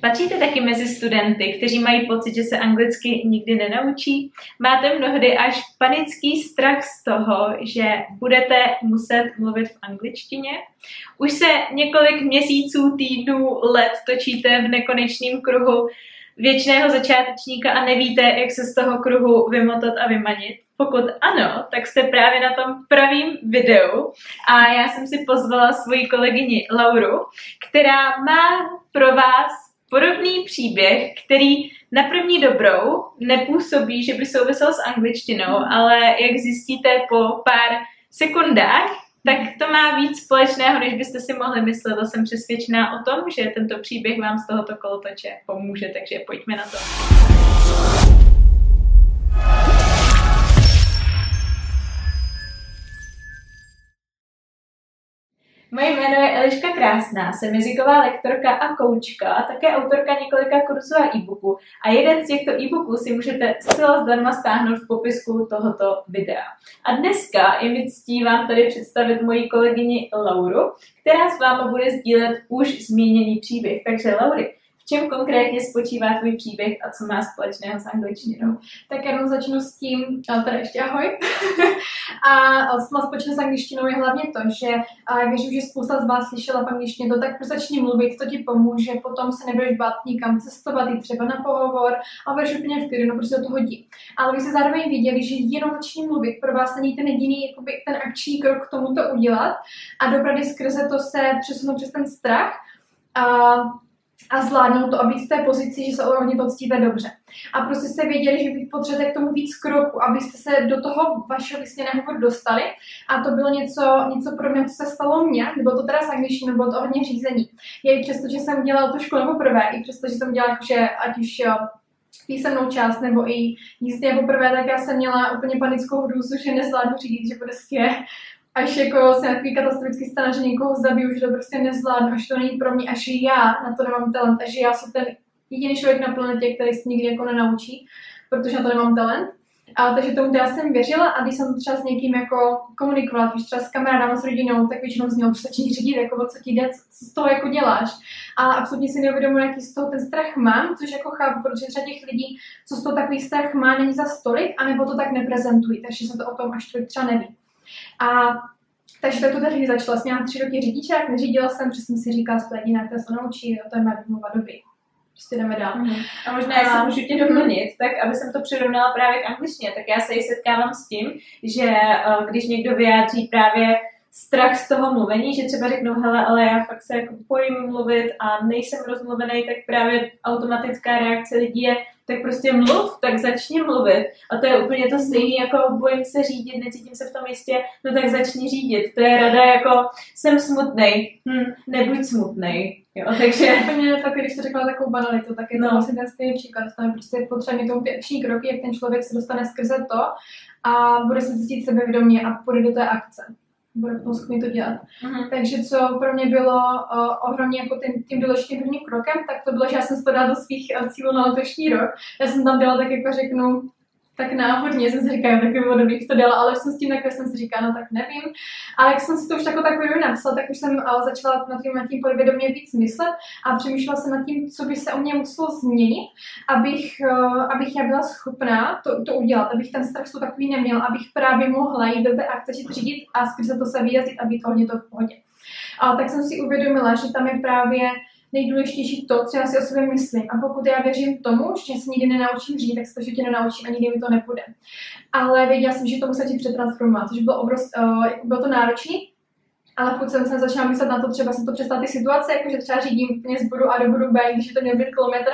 Patříte taky mezi studenty, kteří mají pocit, že se anglicky nikdy nenaučí? Máte mnohdy až panický strach z toho, že budete muset mluvit v angličtině? Už se několik měsíců, týdnů, let točíte v nekonečném kruhu věčného začátečníka a nevíte, jak se z toho kruhu vymotat a vymanit? Pokud ano, tak jste právě na tom pravým videu a já jsem si pozvala svoji kolegyni Lauru, která má pro vás podobný příběh, který na první dobrou nepůsobí, že by souvisel s angličtinou, ale jak zjistíte po pár sekundách, tak to má víc společného, než byste si mohli myslet. A jsem přesvědčená o tom, že tento příběh vám z tohoto kolotoče pomůže, takže pojďme na to. Moje jméno je Eliška Krásná, jsem jazyková lektorka a koučka, také autorka několika kurzů a e-booků. A jeden z těchto e-booků si můžete zcela zdarma stáhnout v popisku tohoto videa. A dneska je mi ctí vám tady představit moji kolegyni Lauru, která s váma bude sdílet už zmíněný příběh. Takže Laury, čem konkrétně spočívá tvůj příběh a co má společného s angličtinou? Tak jenom začnu s tím, teda ještě ahoj. a co má společného s angličtinou je hlavně to, že jak věřím, že spousta z vás slyšela v angličtině to, tak prostě začni mluvit, to ti pomůže, potom se nebudeš bát nikam cestovat, i třeba na pohovor a budeš úplně v klidu, no prostě toho hodí. Ale vy jste zároveň viděli, že jenom začni mluvit, pro vás není ten jediný jakoby, ten akční krok k tomu to udělat a dopravdy skrze to se přesunout přes ten strach. A a zvládnout to a být v té pozici, že se ohledně to cítíte dobře. A prostě jste věděli, že potřebujete k tomu víc kroku, abyste se do toho vašeho vysněného bodu dostali. A to bylo něco, něco pro mě, co se stalo mně, nebo to teda s angličtinou, bylo to hodně řízení. Já i přesto, že jsem dělala tu školu poprvé, i přesto, že jsem dělala jakože, ať už písemnou část nebo i jízdě poprvé, tak já jsem měla úplně panickou hrůzu, že nezvládnu řídit, že prostě až jako se takový katastrofický stane, že někoho zabiju, že to prostě nezvládnu, až to není pro mě, až já na to nemám talent, až já jsem ten jediný člověk na planetě, který se nikdy jako nenaučí, protože na to nemám talent. A, takže tomu já jsem věřila a když jsem třeba s někým jako komunikovala, když třeba s kamarádama, s rodinou, tak většinou z něho stačí řídit, jako co ti jde, co z toho jako děláš. A absolutně si neuvědomuji, jaký z toho ten strach mám, což jako chápu, protože třeba těch lidí, co z toho takový strach má, není za stolik, anebo to tak neprezentují, takže se to o tom až třeba neví. A takže tak to tady začala. Jsem měla tři roky řidičák, neřídila jsem, protože jsem si říkala, že to jediná, která se naučí, a to je moje výmluva doby. Prostě jdeme dál. Mm-hmm. A možná, a... jestli můžu tě doplnit, tak aby jsem to přirovnala právě k angličtině, tak já se i setkávám s tím, že uh, když někdo vyjádří právě strach z toho mluvení, že třeba řeknou, hele, ale já fakt se jako bojím mluvit a nejsem rozmluvený, tak právě automatická reakce lidí je, tak prostě mluv, tak začni mluvit. A to je úplně to stejné, jako bojím se řídit, necítím se v tom jistě, no tak začni řídit. To je rada jako jsem smutnej, hm, nebuď smutnej. Jo, takže... Úplně tak, když jsi řekla takovou banalitu, tak je to no. vlastně ten stejný příklad. To je prostě potřeba tomu akční kroky, jak ten člověk se dostane skrze to a bude se cítit sebevědomě a půjde do té akce bude potom schopný to dělat. Uh-huh. Takže co pro mě bylo uh, ohromně jako tím, tím důležitým prvním krokem, tak to bylo, že já jsem se to dala do svých uh, cílů na letošní rok. Já jsem tam dala tak jako řeknu tak náhodně jsem si říkala, tak by bylo dobrý, to dala, ale jsem s tím takhle jsem si říkala, no tak nevím. Ale jak jsem si to už jako takové napsala, tak už jsem uh, začala nad tím, nad tím podvědomě víc myslet a přemýšlela jsem nad tím, co by se o mě muselo změnit, abych, uh, abych já byla schopná to, to udělat, abych ten strach takový neměla, abych právě mohla jít do té akce, řídit a skrze to se vyjezdit a být hodně to v pohodě. A tak jsem si uvědomila, že tam je právě nejdůležitější to, co já si o sobě myslím. A pokud já věřím tomu, že se nikdy nenaučím říct, tak se to životě nenaučím a nikdy mi to nepůjde. Ale věděla jsem, že to musím přetransformovat, což bylo, obrost, uh, bylo to náročné, ale pokud jsem se začala myslet na to, třeba jsem to přestala ty situace, jako že třeba řídím úplně z bodu A do bodu B, když je to měl být kilometr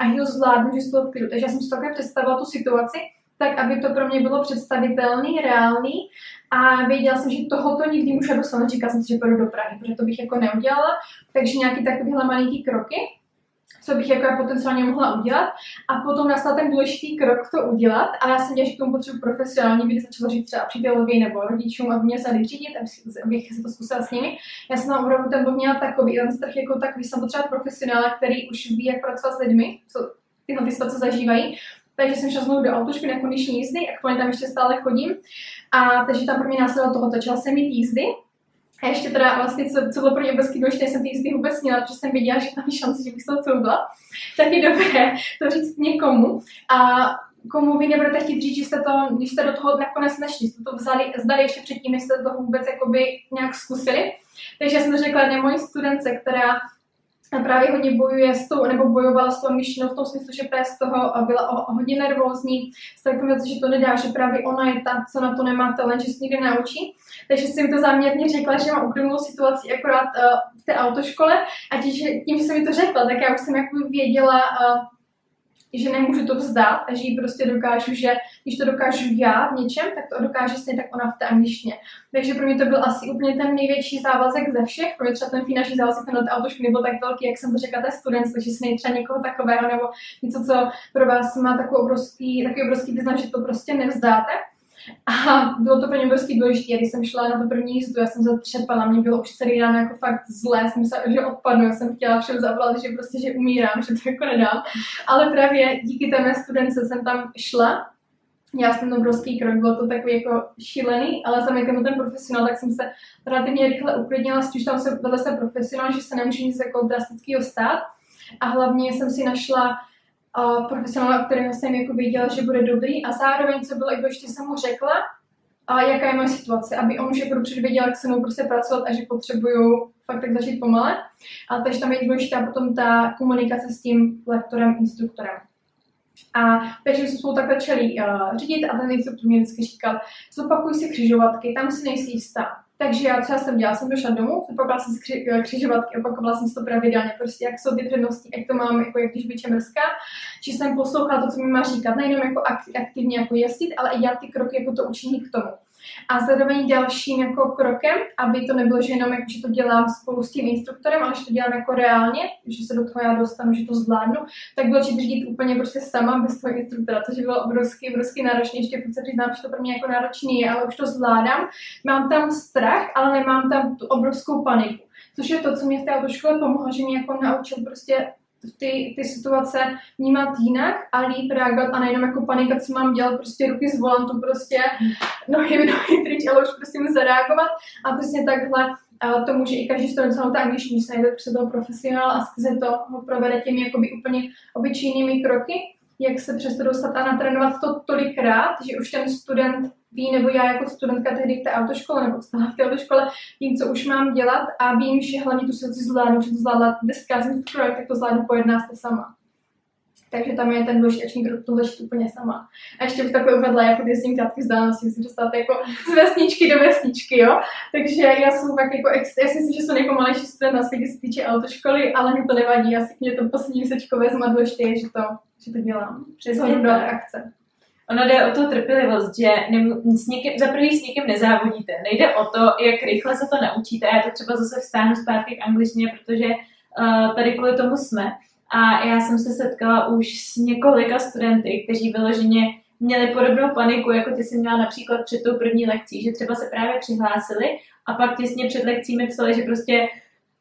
a že to zvládnu, že z toho Takže já jsem si takhle představila tu situaci, tak aby to pro mě bylo představitelný, reálný a věděla jsem, že tohoto nikdy můžu dosáhnout. Říkala jsem si, že půjdu do Prahy, protože to bych jako neudělala. Takže nějaký takovýhle malinký kroky, co bych jako potenciálně mohla udělat. A potom nastal ten důležitý krok to udělat. A já jsem měla, že k tomu potřebuji profesionálně, bych začala říct třeba přítelovi nebo rodičům, aby mě se řídit, abych se to zkusila s nimi. Já jsem opravdu ten měla takový, ten strach jako takový, jsem potřeba profesionála, který už ví, jak pracovat s lidmi, co tyhle ty situace zažívají. Takže jsem šla do autošky na kondiční jízdy, jak tam ještě stále chodím. A takže tam pro mě následovalo toho, začala jsem mít jízdy. A ještě teda vlastně, co, co bylo pro mě obrovský důležité, jsem ty jistý vůbec měla, protože jsem viděla, že tam je šance, že bych to couvla. Tak je dobré to říct někomu. A komu vy nebudete chtít říct, že jste to, když jste do toho nakonec nešli, jste to vzali, zdali ještě předtím, než jste to vůbec jakoby nějak zkusili. Takže jsem to řekla jedné mojí studence, která právě hodně bojuje s tou, nebo bojovala s tou myšlenou v tom smyslu, že právě z toho byla o, o hodně nervózní, s takovým že to nedá, že právě ona je ta, co na to nemá talent, že se někde naučí. Takže jsem to záměrně řekla, že mám uplynulou situaci akorát uh, v té autoškole a tím, tím, že jsem mi to řekla, tak já už jsem jako věděla, uh, že nemůžu to vzdát a že ji prostě dokážu, že když to dokážu já v něčem, tak to dokáže stejně tak ona v té angličtině. Takže pro mě to byl asi úplně ten největší závazek ze všech. Pro mě třeba ten finanční závazek ten do autošky nebyl tak velký, jak jsem to řekla té student, takže si třeba někoho takového nebo něco, co pro vás má takový obrovský, takový obrovský význam, že to prostě nevzdáte. A bylo to pro mě obrovský důležité. Když jsem šla na to první jízdu, já jsem zatřepala, mě bylo už celý ráno jako fakt zlé, jsem se, že odpadnu, já jsem chtěla všem zavolat, že prostě, že umírám, že to jako nedám. Ale právě díky té mé studence jsem tam šla já jsem ten obrovský krok, bylo to takový jako šílený, ale za mě ten profesionál, tak jsem se relativně rychle uklidnila, s tam se vedle se profesionál, že se nemůže nic jako drastického stát. A hlavně jsem si našla uh, profesionála, kterého jsem jako věděla, že bude dobrý a zároveň, co bylo, ještě jsem mu řekla, a jaká je moje situace, aby on už jako dopředu věděl, jak se mnou prostě pracovat a že potřebuju fakt tak začít pomale. A takže tam je důležitá potom ta komunikace s tím lektorem, instruktorem. A takže jsme spolu tak začali uh, řídit a ten instruktor mě vždycky říkal, zopakuj si křižovatky, tam si nejsi jistá. Takže já třeba jsem dělala, jsem došla domů, zopakovala jsem si kři, křižovatky, opakovala jsem si to pravidelně, prostě jak jsou ty přednosti, jak to mám, jako jak když byče mrzká, že jsem poslouchala to, co mi má říkat, nejenom jako aktivně jako jezdit, ale i dělat ty kroky, jako to učení k tomu. A zároveň dalším jako krokem, aby to nebylo, že jenom jako, že to dělám spolu s tím instruktorem, ale že to dělám jako reálně, že se do toho já dostanu, že to zvládnu, tak bylo či řídit úplně prostě sama bez toho instruktora, což bylo obrovský, obrovský náročný. Ještě pokud se přiznám, že to pro mě jako náročný je, ale už to zvládám. Mám tam strach, ale nemám tam tu obrovskou paniku. Což je to, co mě v té autoškole pomohlo, že mě jako naučil prostě ty, ty situace vnímat jinak a líp reagovat a nejenom jako panika, co mám dělat, prostě ruky z volantu, prostě nohy, nohy pryč, ale už prostě mu zareagovat. A přesně takhle a to může i každý student samotná ta angličtinu se najde prostě toho profesionál a skrze to ho provede těmi jakoby úplně obyčejnými kroky, jak se přesto dostat a natrénovat to tolikrát, že už ten student ví, nebo já jako studentka tehdy v té autoškole, nebo stále v té autoškole, vím, co už mám dělat a vím, že hlavně tu situaci zvládnu, že to zvládla z projekt, tak to zvládnu po jednácté sama. Takže tam je ten důležitý krok to začít úplně sama. A ještě bych takhle uvedla, jako ty jezdím krátké vzdálenosti, si dostáváte jako z vesničky do vesničky, jo. Takže já jsem tak jako, já si myslím, že jsem nejpomalejší student na světě, se týče autoškoly, ale mi to nevadí, já si mě to poslední sečko vezmu a důležité je, že to, že to dělám. Přes do akce. Ono jde o tu trpělivost, že s někým, za prvý s někým nezávodíte. Nejde o to, jak rychle se to naučíte. Já to třeba zase vstáhnu zpátky k angličtině, protože uh, tady kvůli tomu jsme. A já jsem se setkala už s několika studenty, kteří vyloženě měli podobnou paniku, jako ty jsi měla například před tou první lekcí, že třeba se právě přihlásili a pak těsně před lekcími psali, že prostě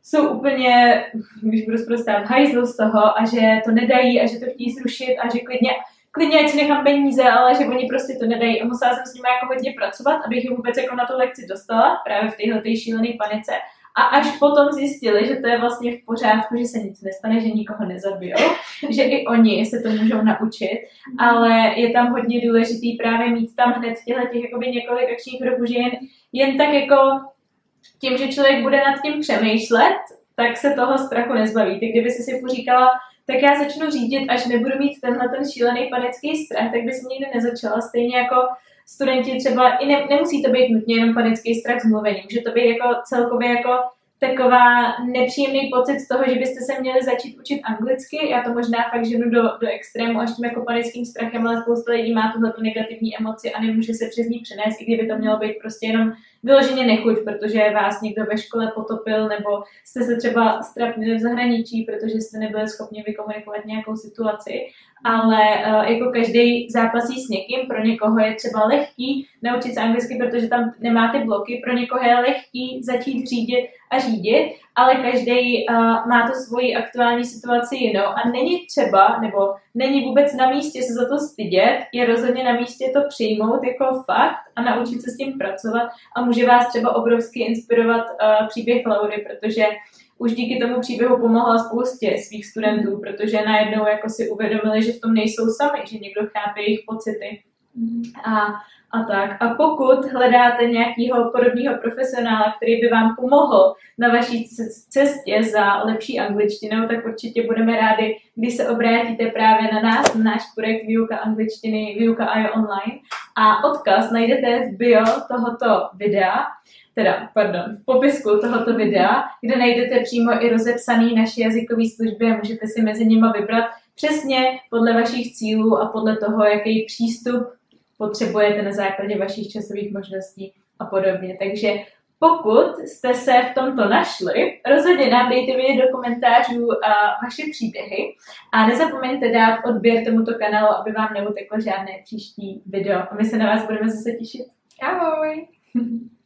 jsou úplně, když budu prostě v hajzlu z toho a že to nedají a že to chtějí zrušit a že klidně klidně ať si nechám peníze, ale že oni prostě to nedají. A musela jsem s nimi jako hodně pracovat, abych je vůbec jako na tu lekci dostala, právě v téhle šílené panice. A až potom zjistili, že to je vlastně v pořádku, že se nic nestane, že nikoho nezabijou, že i oni se to můžou naučit, ale je tam hodně důležitý právě mít tam hned těchto těch jakoby několik akčních kroků, že jen, jen tak jako tím, že člověk bude nad tím přemýšlet, tak se toho strachu nezbaví. Ty kdyby si si říkala, tak já začnu řídit, až nebudu mít tenhle ten šílený panický strach, tak bys nikdy nezačala. Stejně jako studenti třeba, i ne, nemusí to být nutně jenom panický strach z mluvení, může to být jako celkově jako taková nepříjemný pocit z toho, že byste se měli začít učit anglicky. Já to možná fakt ženu do, do extrému až tím jako panickým strachem, ale spousta lidí má tuhle negativní emoci a nemůže se přes ní přenést, i kdyby to mělo být prostě jenom vyloženě nechuť, protože vás někdo ve škole potopil, nebo jste se třeba strapnili v zahraničí, protože jste nebyli schopni vykomunikovat nějakou situaci. Ale uh, jako každý zápasí s někým, pro někoho je třeba lehký naučit se anglicky, protože tam nemá ty bloky, pro někoho je lehký začít řídit a řídit, ale každý uh, má to svoji aktuální situaci jinou. A není třeba, nebo není vůbec na místě se za to stydět, je rozhodně na místě to přijmout jako fakt a naučit se s tím pracovat. A může vás třeba obrovsky inspirovat uh, příběh Laury, protože už díky tomu příběhu pomohla spoustě svých studentů, protože najednou jako si uvědomili, že v tom nejsou sami, že někdo chápe jejich pocity. A, a tak. A pokud hledáte nějakého podobného profesionála, který by vám pomohl na vaší cestě za lepší angličtinou, tak určitě budeme rádi, když se obrátíte právě na nás, na náš projekt Výuka angličtiny, Výuka AI online. A odkaz najdete v bio tohoto videa teda, pardon, v popisku tohoto videa, kde najdete přímo i rozepsaný naše jazykové služby a můžete si mezi nimi vybrat přesně podle vašich cílů a podle toho, jaký přístup potřebujete na základě vašich časových možností a podobně. Takže pokud jste se v tomto našli, rozhodně nám dejte do komentářů uh, vaše příběhy a nezapomeňte dát odběr tomuto kanálu, aby vám neuteklo žádné příští video. A my se na vás budeme zase těšit. Ahoj!